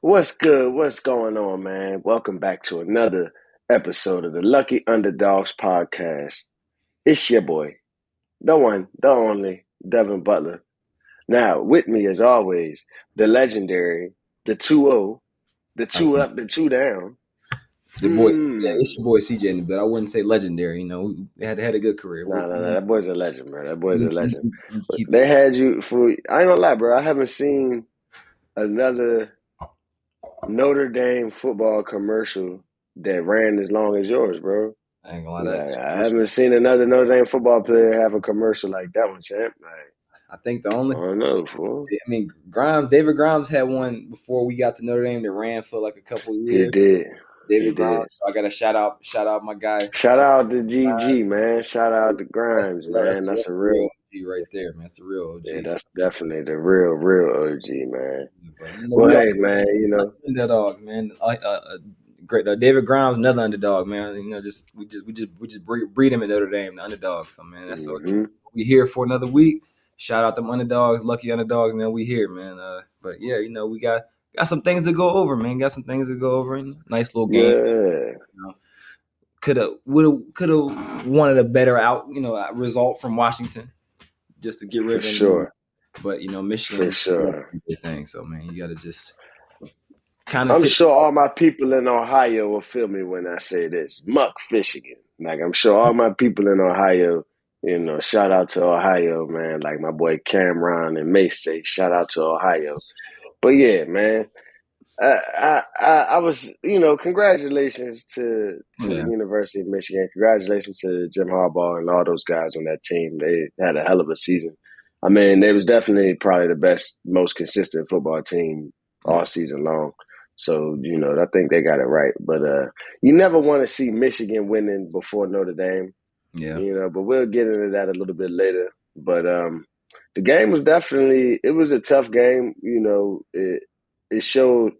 What's good? What's going on, man? Welcome back to another episode of the Lucky Underdogs podcast. It's your boy, the one, the only, Devin Butler. Now, with me as always, the legendary, the 2 0, the 2 up, the 2 down. The boy, Mm. CJ, it's your boy CJ in the bed. I wouldn't say legendary. You know, he had had a good career. No, no, no, that boy's a legend, bro. That boy's a legend. They had you for, I ain't gonna lie, bro. I haven't seen another Notre Dame football commercial that ran as long as yours, bro. I ain't gonna lie. Like, That, I haven't seen another Notre Dame football player have a commercial like that one, champ. Like, I think the I only. don't know, fool. I mean, Grimes, David Grimes had one before we got to Notre Dame that ran for like a couple of He did. David he did. So I got to shout out, shout out my guy. Shout out to GG, man. Shout out to Grimes, man. That's, That's the a real. OG right there, man. That's the real OG. Yeah, that's definitely the real, real OG, man. You know, Well, hey, man, you know, underdogs, man. Uh, uh, great. Uh, David Grimes, another underdog, man. You know, just we just we just we just breed, breed him at Notre Dame, the underdog. So man, that's what mhm. we here for another week. Shout out them underdogs, lucky underdogs, man. We here, man. Uh, but yeah, you know, we got got some things to go over, man. Got some things to go over. And nice little game. yeah. Could have would have could have wanted a better out, you know, result from Washington, just to get rid of sure. But you know, Michigan, For sure. good thing. So man, you got to just kind of. I'm sure all my people in Ohio will feel me when I say this. Muck Michigan. Like I'm sure all my people in Ohio, you know, shout out to Ohio, man. Like my boy Cameron and Mace say, shout out to Ohio. But yeah, man. I, I I I was, you know, congratulations to, to Yeah. the University of Michigan. Congratulations to Jim Harbaugh and all those guys on that team. They had a hell of a season. I mean, they was definitely probably the best, most consistent football team all season long. So, you know, I think they got it right. But uh you never want to see Michigan winning before Notre Dame Yeah, you know, but we'll get into that a little bit later. But um, the game was definitely it was a tough game. You know, it it showed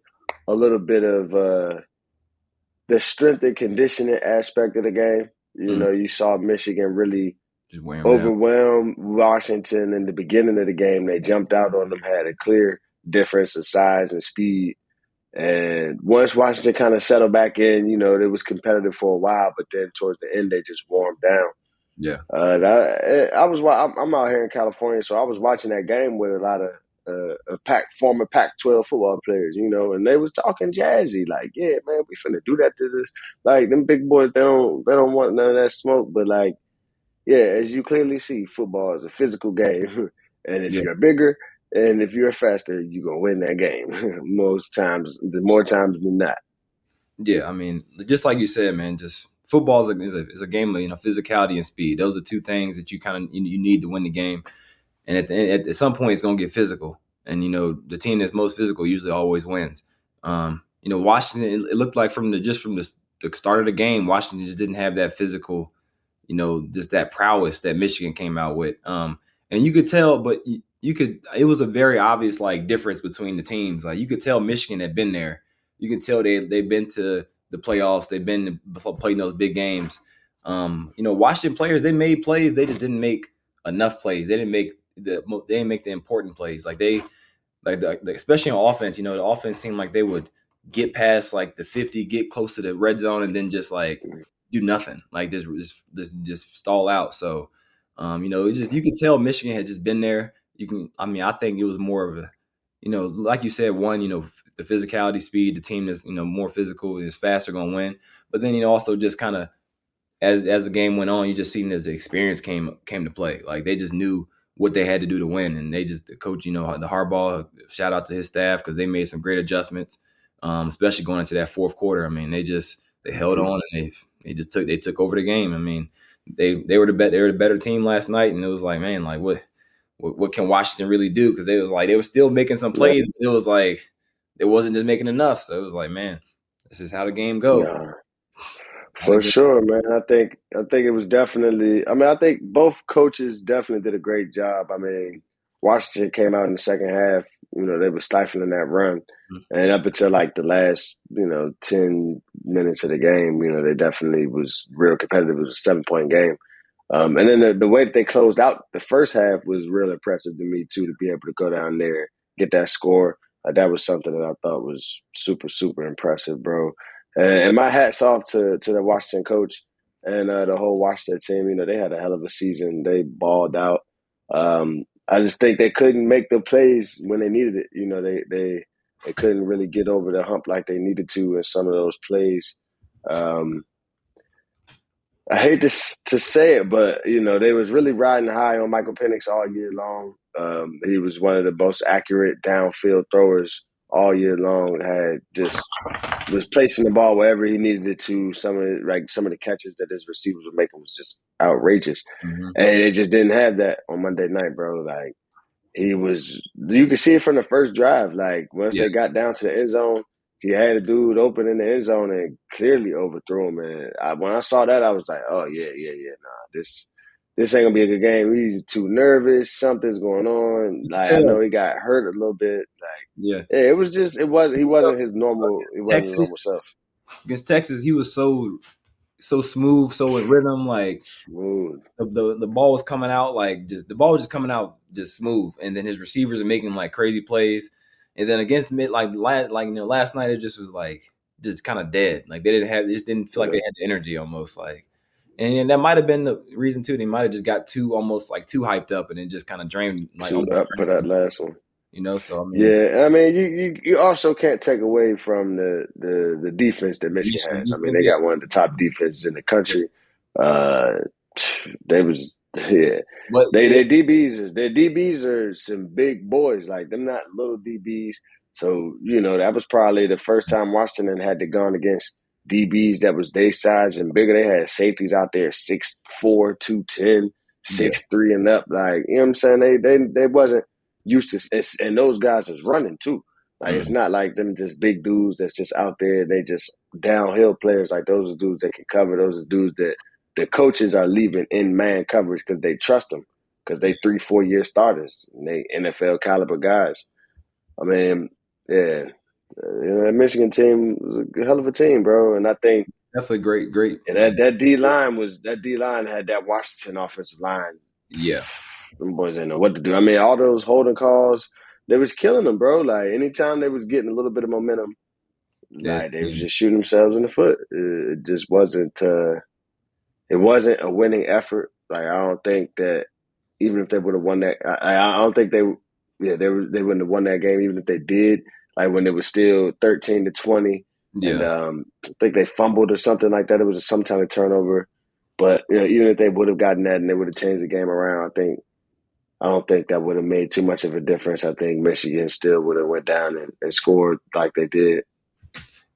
a little bit of uh, the strength and conditioning aspect of the game. You Mm. know, you saw Michigan really overwhelm Washington in the beginning of the game. They jumped out on them, had a clear difference of size and speed. And once Washington kind of settled back in, you know, it was competitive for a while, but then towards the end, they just warmed down. Yeah, Uh, that, I was I'm out here in California, so I was watching that game with a lot of uh, a pack former Pac-12 football players, you know, and they was talking jazzy, like, "Yeah, man, we finna do that to this." Like them big boys, they don't they don't want none of that smoke, but like, yeah, as you clearly see, football is a physical game, and if Yeah. you're bigger and if you're faster, you're gonna win that game most times, the more times than not. yeah. I mean, just like you said, man, just football is a, is a, is a game of you know physicality and speed. Those are two things that you kind of you, you need to win the game. And at at, some point, it's gonna get physical. And you know, the team that's most physical usually always wins. Um, you know, Washington. It, looked like from the just from the, the start of the game, Washington just didn't have that physical. You know, just that prowess that Michigan came out with. Um, and you could tell, but you, you could. It was a very obvious like difference between the teams. Like you could tell Michigan had been there. You can tell they they've been to the playoffs. They've been to playing those big games. Um, you know, Washington players they made plays. They just didn't make enough plays. They didn't make the they didn't make the important plays. Like they like the, especially on offense. You know, the offense seemed like they would get past like the fifty, get close to the red zone, and then just like do nothing. Like just just just, just stall out. So. Um, you know, it just you could tell Michigan had just been there. You can, I mean, I think it was more of a, you know, like you said, one, you know, the physicality, speed, the team is, you know, more physical is faster going to win. But then, you know, also just kind of as as the game went on, you just seen as the experience came came to play. Like they just knew what they had to do to win, and they just the coach, you know, the Harbaugh. Shout out to his staff because they made some great adjustments, um, especially going into that fourth quarter. I mean, they just they held on and they they just took they took over the game. I mean, they they were the bet they were the better team last night, and it was like, man, like what what, what can Washington really do? Because they was like they were still making some plays. It was like it wasn't just making enough. So it was like, man, this is how the game goes. Yeah. For sure, man. I think I think it was definitely. I mean, I think both coaches definitely did a great job. I mean, Washington came out in the second half. You know, they were stifling that run, Mm-hmm. and up until like the last, you know, ten minutes of the game, you know, they definitely was real competitive. It was a seven point game, um, and then the, the way that they closed out the first half was real impressive to me too. To be able to go down there, get that score. uh, that was something that I thought was super super impressive, bro. And, my hats off to to the Washington coach and uh, the whole Washington team. You know, they had a hell of a season. They balled out. Um, I just think they couldn't make the plays when they needed it. You know, they they they couldn't really get over the hump like they needed to in some of those plays. Um, I hate to to say it, but you know they was really riding high on Michael Penix all year long. Um, he was one of the most accurate downfield throwers all year long. Had just was placing the ball wherever he needed it to. Some of the, like some of the catches that his receivers were making was just outrageous, mm-hmm. and it just didn't have that on Monday night, bro. Like he was, you could see it from the first drive. Like once yeah. they got down to the end zone, he had a dude open in the end zone and clearly overthrew him. And I, when I saw that, I was like, oh yeah, yeah, yeah, nah, this this ain't gonna be a good game. He's too nervous. Something's going on. Like I know he got hurt a little bit. Like yeah, yeah it was just it was he wasn't his normal. It wasn't Texas, his normal self. Against Texas, he was so so smooth, so in rhythm. Like smooth. The, the, the ball was coming out like just the ball was just coming out just smooth, and then his receivers are making like crazy plays. And then against mid like last like you know last night it just was like just kind of dead. Like they didn't have just didn't feel like they had the energy almost like and that might have been the reason too. They might have just got too almost like too hyped up and then just kind of drained like too up for that last one. You know, so I mean, yeah, I mean, you, you, you also can't take away from the the, the defense that Michigan has. I mean, they got one of the top defenses in the country. Uh, they was yeah, but, they their DBs their DBs are some big boys. Like they're not little DBs. So you know that was probably the first time Washington had to gone against DBs that was their size and bigger. They had safeties out there six four, two ten, six yeah. three and up. Like you know what I'm saying? They they they wasn't used to and those guys was running too. Like mm-hmm. it's not like them just big dudes that's just out there. They just downhill players. Like those are dudes that can cover. Those are dudes that the coaches are leaving in man coverage because they trust them because they three four year starters and they NFL caliber guys. I mean, yeah, you know, that Michigan team was a hell of a team, bro. And I think definitely great, great. And that that D line was that D line had that Washington offensive line. Yeah, them boys didn't know what to do. I mean, all those holding calls, they was killing them, bro. Like anytime they was getting a little bit of momentum, yeah. like they was just shooting themselves in the foot. It just wasn't. uh It wasn't a winning effort. Like I don't think that even if they would have won that, I, I don't think they. Yeah, they were, they wouldn't have won that game even if they did like when it was still 13 to 20. Yeah. And um, I think they fumbled or something like that. It was some kind of turnover. But you know, even if they would have gotten that and they would have changed the game around, I think I don't think that would have made too much of a difference. I think Michigan still would have went down and, and scored like they did.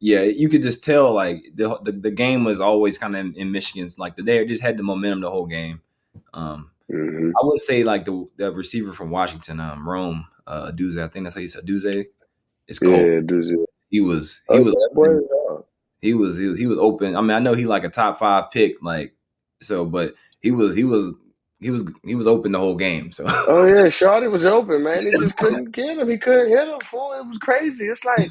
Yeah, you could just tell like the the, the game was always kind of in, in, Michigan's like the they just had the momentum the whole game. Um, mm-hmm. I would say like the the receiver from Washington, um, Rome, uh, Duze, I think that's how you said Duze. It's cold. Yeah, dude. He was he was he was he was he was open. I mean, I know he like a top five pick, like so, but he was he was he was he was open the whole game. So oh yeah, Shawty was open, man. He just couldn't get him. He couldn't hit him. Fool. It was crazy. It's like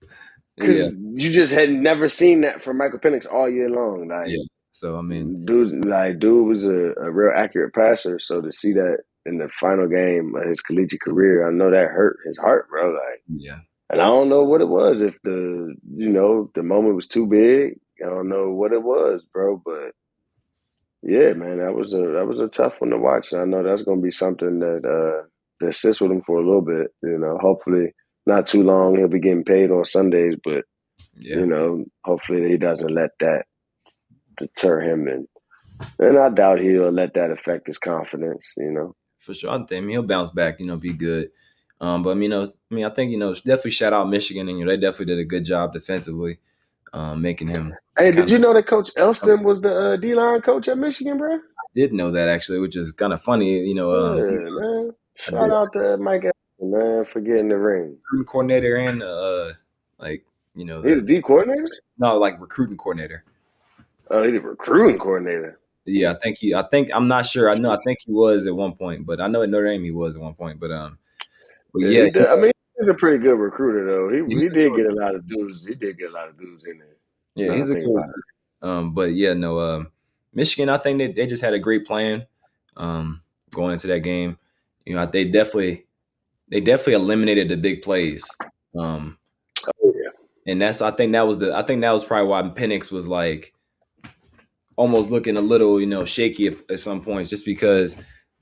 because yeah. you just had never seen that from Michael Penix all year long. Like yeah. So I mean, dude, like dude was a, a real accurate passer. So to see that in the final game of his collegiate career, I know that hurt his heart, bro. Like yeah, and I don't know what it was. If the you know the moment was too big, I don't know what it was, bro. But yeah, man, that was a that was a tough one to watch. And I know that's going to be something that uh, that sits with him for a little bit. You know, hopefully not too long. He'll be getting paid on Sundays, but yeah. you know, hopefully he doesn't let that deter him, and and I doubt he'll let that affect his confidence. You know, for sure. I think he'll bounce back. You know, be good. Um, but you know, I mean, I think you know, definitely shout out Michigan, and you know, they definitely did a good job defensively, um, making him. Hey, did you know that Coach Elston was the uh, D line coach at Michigan, bro? I did know that actually, which is kind of funny. You know, um, yeah, man. Shout out to Mike Elston, man, for getting the ring. Coordinator and uh, like you know, the, D coordinator. No, like recruiting coordinator. Oh, he's a recruiting coordinator. Yeah, I think he. I think I'm not sure. I know. I think he was at one point, but I know at Notre Dame he was at one point. But um, but yeah, yeah I mean, he's a pretty good recruiter though. He he did get a lot of dudes. He did get a lot of dudes in there. Yeah, he's a cool. Um, but yeah, no, uh, Michigan. I think they, they just had a great plan um, going into that game. You know, they definitely they definitely eliminated the big plays. Um, oh yeah, and that's I think that was the I think that was probably why Penix was like almost looking a little you know shaky at, at some points, just because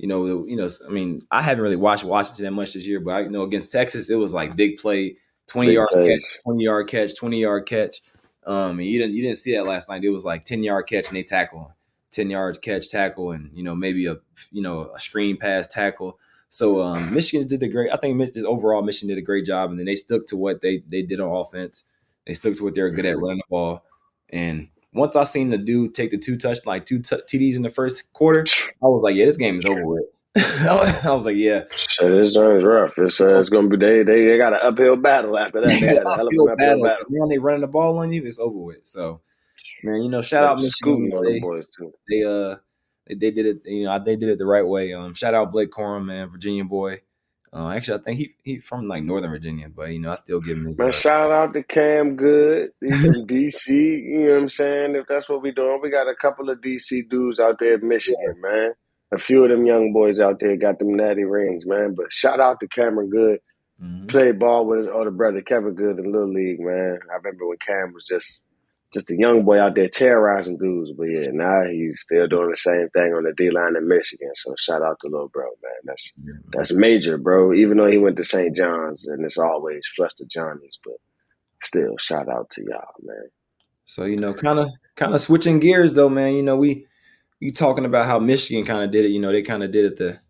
you know you know I mean I haven't really watched Washington that much this year, but I, you know against Texas it was like big play, twenty big yard play. catch, twenty yard catch, twenty yard catch. Um, and you didn't you didn't see that last night. It was like ten yard catch and they tackle, ten yard catch tackle, and you know maybe a you know a screen pass tackle. So um, Michigan did a great. I think Michigan, overall Michigan did a great job, and then they stuck to what they they did on offense. They stuck to what they were good at running the ball. And once I seen the dude take the two touch like two t- TDs in the first quarter, I was like, yeah, this game is over with. I was like, yeah, shit, this is rough. It's uh, it's gonna be they they, they got an uphill battle after that. They got uphill, uphill battle. battle. They running the ball on you, it's over with. So, man, you know, shout out Michigan. They, they uh they, they did it. You know, they did it the right way. Um, shout out Blake Corum, man, Virginia boy. Uh, actually, I think he he from like Northern Virginia, but you know, I still give him his. Man, uh, shout out to Cam Goode. He's DC. You know what I'm saying? If that's what we doing, we got a couple of DC dudes out there in Michigan, yeah. man a few of them young boys out there got them natty rings, man. But shout out to Cameron Goode. Mm-hmm. Played ball with his older brother Kevin Goode in Little League, man. I remember when Cam was just just a young boy out there terrorizing dudes. But yeah, now he's still doing the same thing on the D line in Michigan. So shout out to little bro, man. That's yeah, that's major, bro. Even though he went to St. John's and it's always flush to Johnny's, but still shout out to y'all, man. So you know, kind of kind of switching gears though, man. You know, we you talking about how Michigan kind of did it. You know, they kind of did it the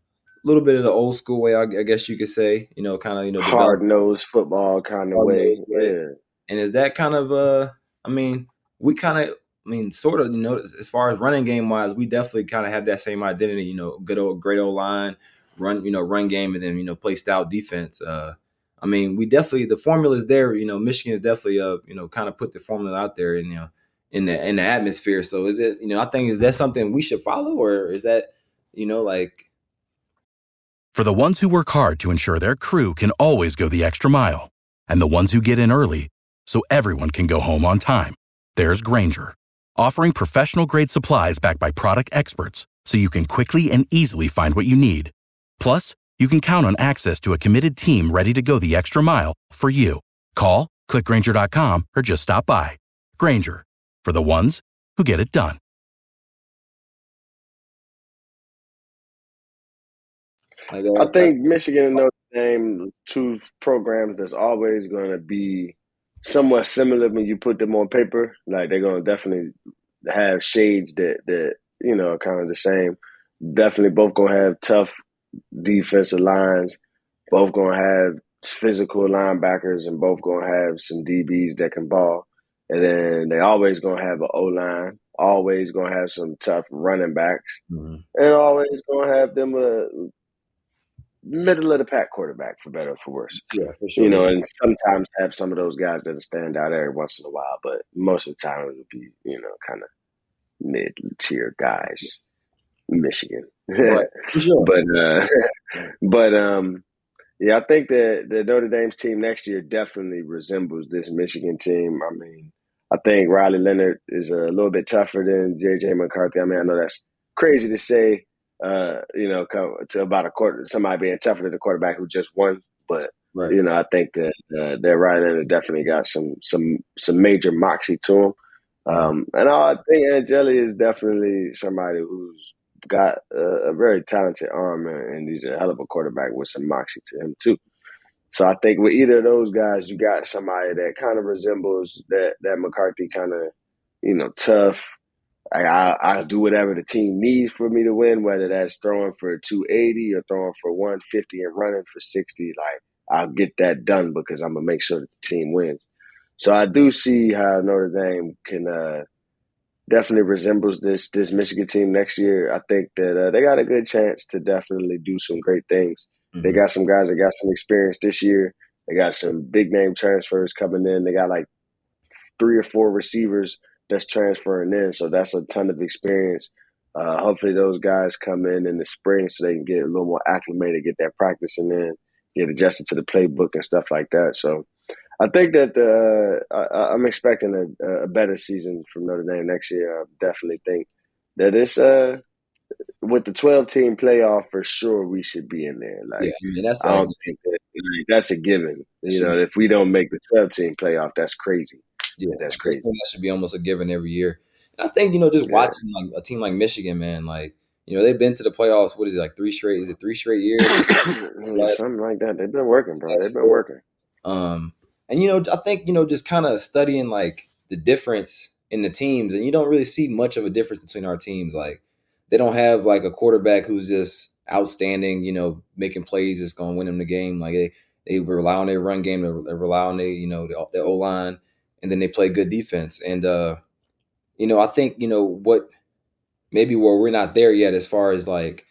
little bit of the old school way, I, I guess you could say. You know, kind of you know hard nosed football kind of way. Yeah. And is that kind of uh? I mean, we kind of. I mean, sort of, you know, as far as running game wise, we definitely kind of have that same identity. You know, good old, great old line, run, you know, run game, and then you know, play style defense. Uh, I mean, we definitely the formula is there. You know, Michigan is definitely uh, you know, kind of put the formula out there, and you know, in the in the atmosphere. So is this, you know, I think is that something we should follow, or is that, you know, like for the ones who work hard to ensure their crew can always go the extra mile, and the ones who get in early so everyone can go home on time. There's Grainger, offering professional grade supplies backed by product experts, so you can quickly and easily find what you need. Plus, you can count on access to a committed team ready to go the extra mile for you. Call, clickgrainger.com, or just stop by. Grainger for the ones who get it done. I think Michigan and Notre Dame, two programs that's always going to be somewhat similar when you put them on paper. Like they're going to definitely have shades that that you know are kind of the same. Definitely both going to have tough defensive lines. Both going to have physical linebackers, and both going to have some DBs that can ball. And then they always gonna have an O line, always gonna have some tough running backs, mm-hmm. and always gonna have them a middle of the pack quarterback for better or for worse. Yeah, for sure. You know, and sometimes have some of those guys that stand out every once in a while, but most of the time it would be, you know, kind of mid tier guys. Michigan. Right. sure. but uh but um yeah, I think that the Notre Dame's team next year definitely resembles this Michigan team. I mean, I think Riley Leonard is a little bit tougher than JJ McCarthy. I mean, I know that's crazy to say, uh, you know, to about a quarter, somebody being tougher than the quarterback who just won. But right. you know, I think that uh, that Riley Leonard definitely got some some some major moxie to him. Um, and I think Angeli is definitely somebody who's got a, a very talented arm, and, and he's a hell of a quarterback with some moxie to him too. So I think with either of those guys, you got somebody that kind of resembles that that McCarthy kind of, you know, tough. I, I I'll do whatever the team needs for me to win, whether that's throwing for 280 or throwing for 150 and running for 60. Like I'll get that done because I'm gonna make sure that the team wins. So I do see how Notre Dame can uh, definitely resembles this this Michigan team next year. I think that uh, they got a good chance to definitely do some great things. Mm-hmm. They got some guys that got some experience this year. They got some big name transfers coming in. They got like three or four receivers that's transferring in, so that's a ton of experience. Uh, hopefully, those guys come in in the spring so they can get a little more acclimated, get that practicing in, get adjusted to the playbook and stuff like that. So I think that uh, I, am expecting a, a, better season from Notre Dame next year. I definitely think that it's uh, with the 12 team playoff for sure we should be in there. Like, yeah, I, mean, that's I don't think that Like, that's a given. You know, if we don't make the 12 team playoff, that's crazy. Yeah, that's crazy. that should be almost a given every year. And I think you know, just yeah. watching like a team like Michigan, man, like you know, they've been to the playoffs. What is it like three straight? Is it three straight years? Something like that. They've been working, bro. They've been working. Um, and you know, I think you know, just kind of studying like the difference in the teams, and you don't really see much of a difference between our teams. Like they don't have like a quarterback who's just outstanding. You know, making plays that's going to win them the game. Like they they rely on their run game. They rely on their you know the, the O line, and then they play good defense. And uh, you know, I think you know what maybe where we're not there yet as far as like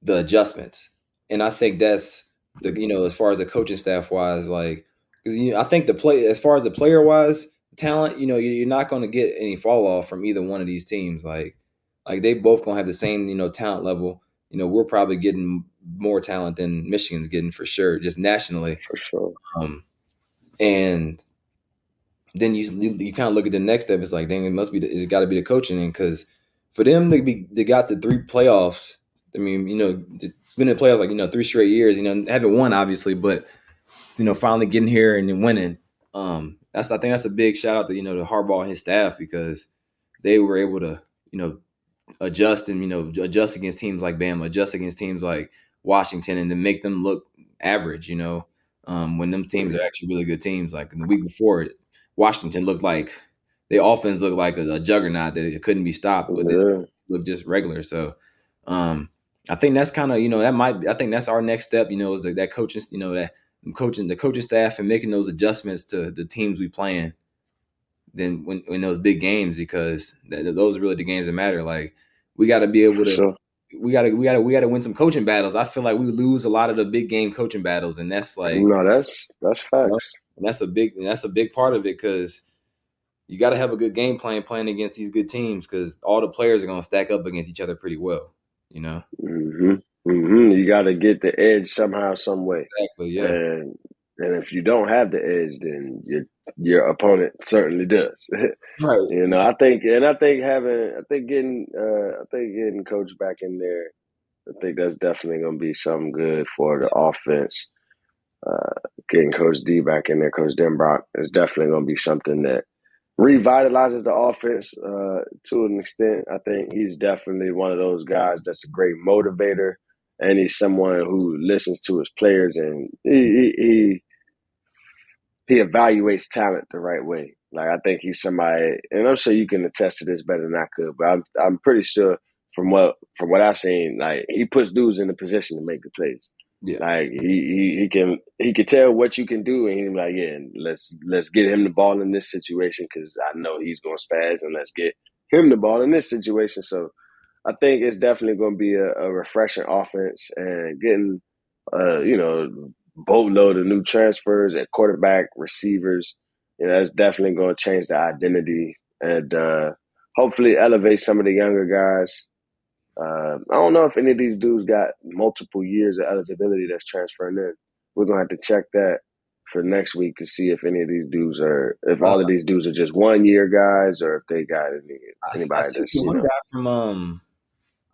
the adjustments. And I think that's the you know as far as the coaching staff wise, like because you know, I think the play as far as the player wise talent, you know, you're not going to get any fall off from either one of these teams. Like like they both gonna have the same you know talent level. You know, we're probably getting more talent than Michigan's getting for sure, just nationally. For sure. Um, and then you you, you kind of look at the next step. It's like, dang, it must be the, it got to be the coaching, because for them to be they got to three playoffs. I mean, you know, been in playoffs like you know three straight years. You know, haven't won obviously, but you know, finally getting here and then winning. Um, that's I think that's a big shout out to you know to Harbaugh and his staff because they were able to you know adjust and you know adjust against teams like Bama, adjust against teams like Washington, and to make them look average. You know, um, when them teams are actually really good teams. Like in the week before, Washington looked like the offense looked like a, a juggernaut that it couldn't be stopped, but yeah. it looked just regular. So um, I think that's kind of you know that might I think that's our next step. You know, is that, that coaching you know that coaching the coaching staff and making those adjustments to the teams we playing. Then when in those big games because th- those are really the games that matter. Like we got to be able to. Sure. We gotta, we gotta, we gotta win some coaching battles. I feel like we lose a lot of the big game coaching battles, and that's like no, that's that's facts. And that's a big, that's a big part of it because you got to have a good game plan playing against these good teams because all the players are going to stack up against each other pretty well. You know. Mm-hmm. Mm-hmm. You got to get the edge somehow, some way. Exactly. Yeah. And and if you don't have the edge, then your your opponent certainly does. right. You know, I think, and I think having, I think getting, uh, I think getting coach back in there, I think that's definitely going to be something good for the offense. Uh, getting Coach D back in there, Coach Denbrock, is definitely going to be something that revitalizes the offense uh, to an extent. I think he's definitely one of those guys that's a great motivator, and he's someone who listens to his players and he he he evaluates talent the right way. Like I think he's somebody, and I'm sure you can attest to this better than I could, but I'm I'm pretty sure from what from what I've seen, like he puts dudes in the position to make the plays. Yeah. Like he, he he can he can tell what you can do, and he's like, yeah, let's let's get him the ball in this situation because I know he's going to spaz, and let's get him the ball in this situation. So I think it's definitely going to be a, a, refreshing offense and getting uh you know boatload of new transfers at quarterback, receivers. You know, that's definitely going to change the identity and uh hopefully elevate some of the younger guys uh, I don't know if any of these dudes got multiple years of eligibility that's transferring in. We're gonna have to check that for next week to see if any of these dudes are, if all of these dudes are just one year guys, or if they got any anybody I, I that's. One know. guy from um,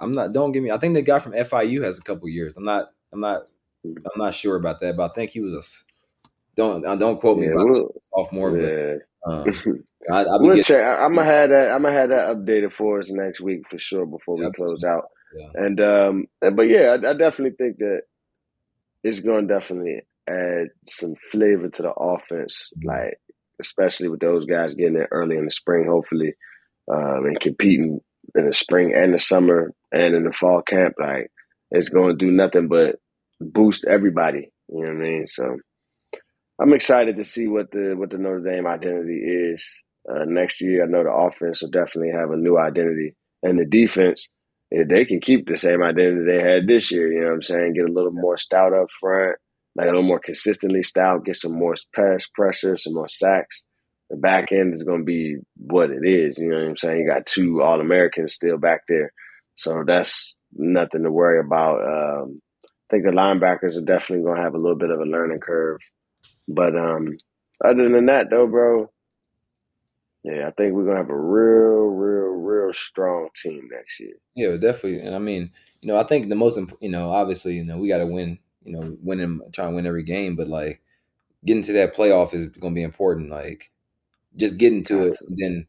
I'm not. Don't give me. I think the guy from FIU has a couple years. I'm not. I'm not. I'm not sure about that, but I think he was a. Don't uh, don't quote me. Yeah, we'll, sophomore, yeah. but um, I, I we'll check. I, am gonna have that. I'm gonna have that updated for us next week for sure before we close out. Yeah. And um, but yeah, I, I definitely think that it's gonna definitely add some flavor to the offense, mm-hmm. like especially with those guys getting it early in the spring, hopefully, um, and competing in the spring and the summer and in the fall camp. Like it's going to do nothing but boost everybody. You know what I mean? So I'm excited to see what the what the Notre Dame identity is uh, next year. I know the offense will definitely have a new identity, and the defense, if they can keep the same identity they had this year, you know what I'm saying? Get a little more stout up front, like a little more consistently stout, get some more pass pressure, some more sacks. The back end is going to be what it is. You know what I'm saying? You got two All Americans still back there, so that's nothing to worry about. Um, I think the linebackers are definitely going to have a little bit of a learning curve, but um, other than that, though, bro, yeah, I think we're gonna have a real, real, real strong team next year. Yeah, definitely. And I mean, you know, I think the most, you know, obviously, you know, we got to win. you know, winning, trying to win every game, but like getting to that playoff is going to be important. Like just getting to it, and then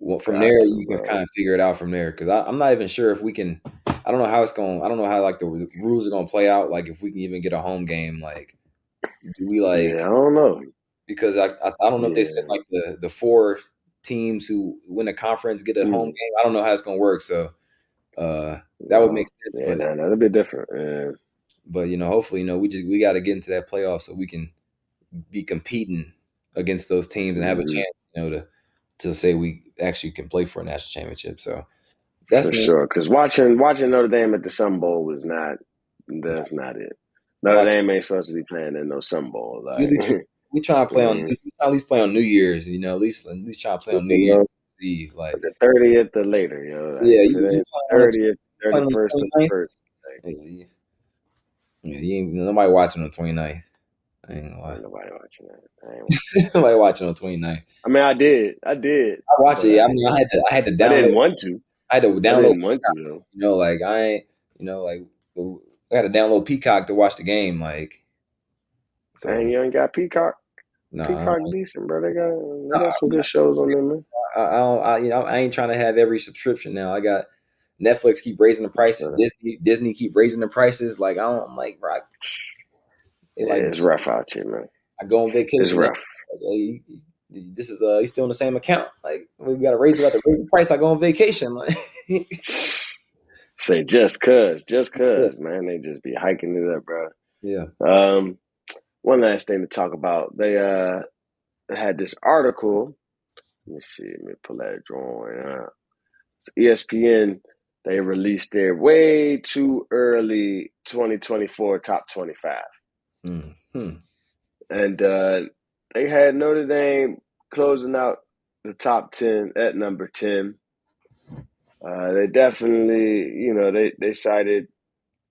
well, from there you can kind of figure it out from there. Because I'm not even sure if we can. I don't know how it's going. I don't know how like the rules are going to play out. Like if we can even get a home game. Like do we like? Yeah, I don't know because I I, I don't know yeah. if they said like the the four teams who win a conference get a mm. home game. I don't know how it's going to work. So uh, that would make sense. Yeah, but, nah, that'd be different. Yeah. But you know, hopefully, you know, we just we got to get into that playoff so we can be competing against those teams and have mm-hmm. a chance, you know, to to say we actually can play for a national championship. So that's for sure. Because watching watching Notre Dame at the Sun Bowl was not that's not it. Notre. Dame ain't supposed to be playing in no Sun Bowl. Like, we try to play on we at least play on New Year's. You know, at least at least try to play on New Year's Eve, like the thirtieth or later. You know, like, yeah, you thirtieth, thirty first, and first. Yeah, you ain't nobody watching on 29th. I ain't gonna. Nobody watching that. nobody watching on 29th. I mean, I did. I did. I watched it. I mean, I had to. I had to download. I didn't want to. I had to download. I didn't want to. You know, like I ain't. You know, like I had to download Peacock to watch the game. Like, and you ain't got Peacock. Nah, Peacock decent, bro. They got, they got some good shows on there, man. I, I, don't, I, you know, I ain't trying to have every subscription now. I got Netflix keep raising the prices. Disney Disney keep raising the prices. Like I don't I'm like, bro. I, it, like, it's rough out here, man. I go on vacation. It's rough. Like, hey, this is uh, he's still in the same account. Like we got to raise, got to raise the price. I go on vacation. Like say just cause, just cause, yeah. man, they just be hiking it up, bro. Yeah. Um, one last thing to talk about. They uh had this article. Let me see. Let me pull that drawing up. ESPN they released their way too early 2024 top 25. Mm-hmm. And uh, they had Notre Dame closing out the top 10 at number 10. Uh, they definitely, you know, they, they cited,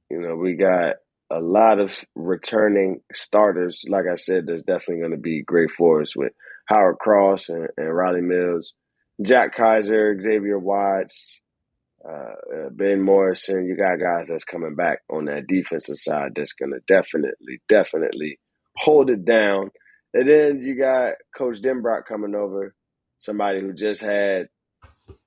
you know, we got a lot of returning starters. Like I said, there's definitely going to be great for us with Howard Cross and, and Rylie Mills, Jack Kiser, Xavier Watts, uh, uh, ben Morrison, you got guys that's coming back on that defensive side that's going to definitely, definitely hold it down. And then you got Coach Denbrock coming over, somebody who just had,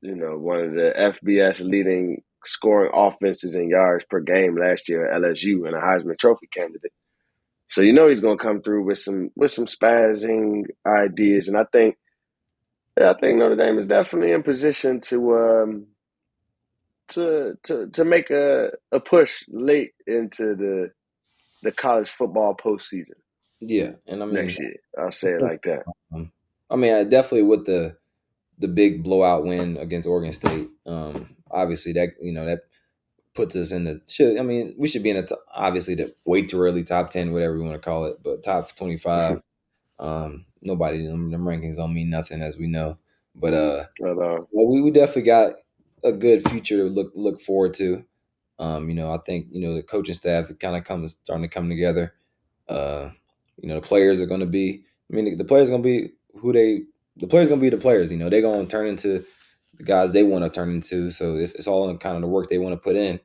you know, one of the FBS leading scoring offenses and yards per game last year at LSU and a Heisman Trophy candidate. So you know he's going to come through with some with some spazzing ideas, and I think, yeah, I think Notre Dame is definitely in position to um, to to to make a, a push late into the the college football postseason. Yeah, and I mean next year, I'll say it like that. Um, I mean, I definitely with the the big blowout win against Oregon State. Um, obviously, that you know that puts us in the should. I mean, we should be in the t- obviously the way too early top ten, whatever you want to call it, but top twenty five. Um, nobody them, them rankings don't mean nothing, as we know. But uh, but, uh well, we, we definitely got a good future to look look forward to. Um, you know, I think you know the coaching staff kind of comes starting to come together. Uh, you know, the players are going to be. I mean, the, the players going to be who they. The players going to be the players. You know, they're going to turn into the guys they want to turn into. So it's it's all in kind of the work they want to put in.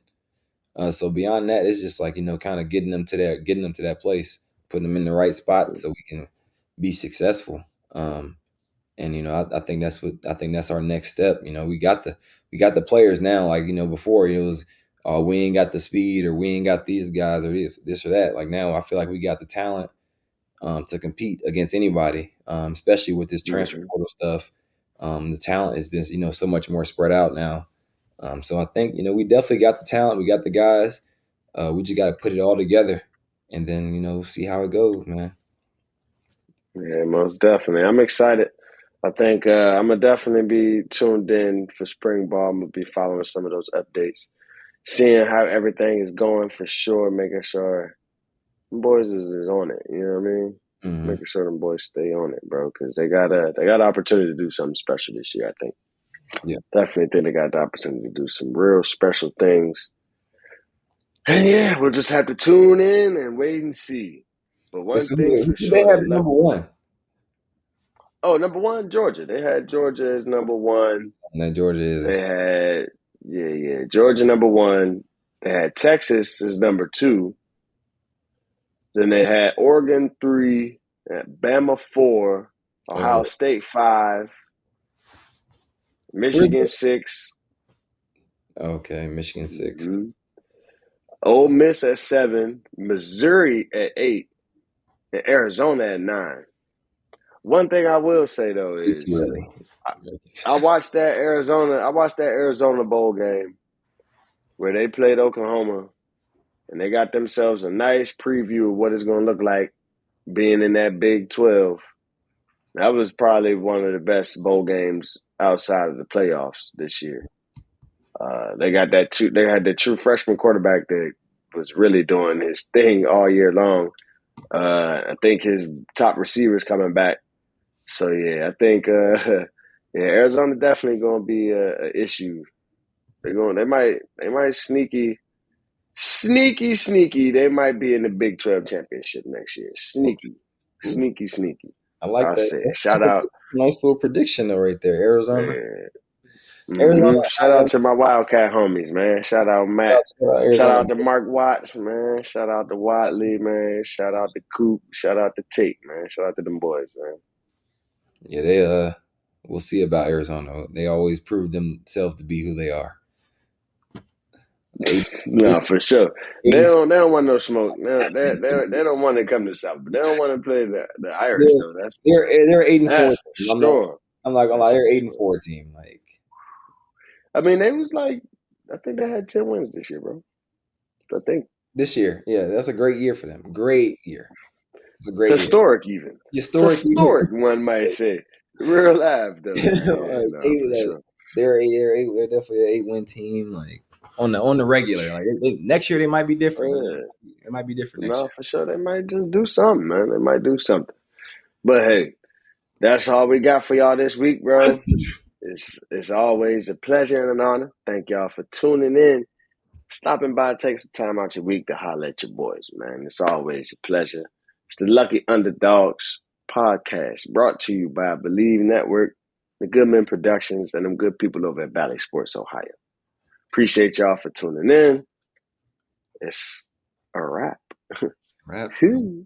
Uh, so beyond that, it's just like you know, kind of getting them to that, getting them to that place, putting them in the right spot so we can be successful. Um, and you know I, I, think that's what I think that's our next step. You know, we got the we got the players now. Like you know, before it was, oh, we ain't got the speed or we ain't got these guys or this this or that. Like now, I feel like we got the talent um, to compete against anybody, um, especially with this transfer portal stuff. Um, the talent has been you know so much more spread out now. Um, so I think you know we definitely got the talent. We got the guys. Uh, we just got to put it all together, and then you know see how it goes, man. Yeah, most definitely. I'm excited. I think uh, I'm gonna definitely be tuned in for spring ball. I'm gonna be following some of those updates, seeing how everything is going for sure, making sure boys is, is on it. You know what I mean? Mm-hmm. Making sure them boys stay on it, bro, because they got a they got an opportunity to do something special this year. I think. Yeah, definitely think they got the opportunity to do some real special things. And yeah, we'll just have to tune in and wait and see. But one thing for sure, they have number one. Oh, number one, Georgia. They had Georgia as number one. And then Georgia is. They had yeah, yeah, Georgia number one. They had Texas as number two. Then they had Oregon three, Bama four, Ohio Oh. State five, Michigan six, Okay, Michigan 6 mhm. Ole Miss at seven, Missouri at eight, and Arizona at nine. One thing I will say though is really. I watched that Arizona. I watched that Arizona bowl game where they played Oklahoma, and they got themselves a nice preview of what it's going to look like being in that Big Twelve. That was probably one of the best bowl games outside of the playoffs this year. Uh, they got that. True, they had the true freshman quarterback that was really doing his thing all year long. Uh, I think his top receivers coming back. So yeah, I think uh, yeah, Arizona definitely going to be a, a issue. They're going. They might. They might sneaky, sneaky, sneaky. They might be in the Big Twelve championship next year. Sneaky, sneaky, sneaky. I like I'll that. say. Shout that's out. Nice little prediction though, right there. Arizona. Yeah. Arizona- Mhm. Shout out to my Wildcat homies, man. Shout out Matt. Shout out to Mark Watts, man. Shout out to Watley, man. Shout out to Coop. Shout out to Tate, man. Shout out to them boys, man. Yeah, they uh we'll see about Arizona. They always prove themselves to be who they are. Eight- No, for sure. They don't. They don't want no smoke. They, they, they, they don't want to come to South, but they don't want to play the, the Irish They're- though. That's they're eh, they're eight and four. I'm not, sure. I'm not gonna lie, they're eight and four team. Like I mean, they was like, I think they had ten wins this year, bro. I think this year, yeah, that's a great year for them. Great year. It's a great historic, even year. Historic. historic. One might say, real live though. Yeah, no, like, sure. They're a, they're, a, they're definitely an eight win team. Like on the on the regular. Like they, they- next year they might be different. Yeah. It might be different next No, year. for sure. They might just do something, man. They might do something. But hey, that's all we got for y'all this week, bro. It's it's always a pleasure and an honor. Thank y'all for tuning in, stopping by, take some time out your week to holler at your boys, man. It's always a pleasure. It's the Lucky Underdogs podcast brought to you by Bleav Network, the Goodman Productions, and them good people over at Valley Sports Ohio. Appreciate y'all for tuning in. It's a wrap. Whew.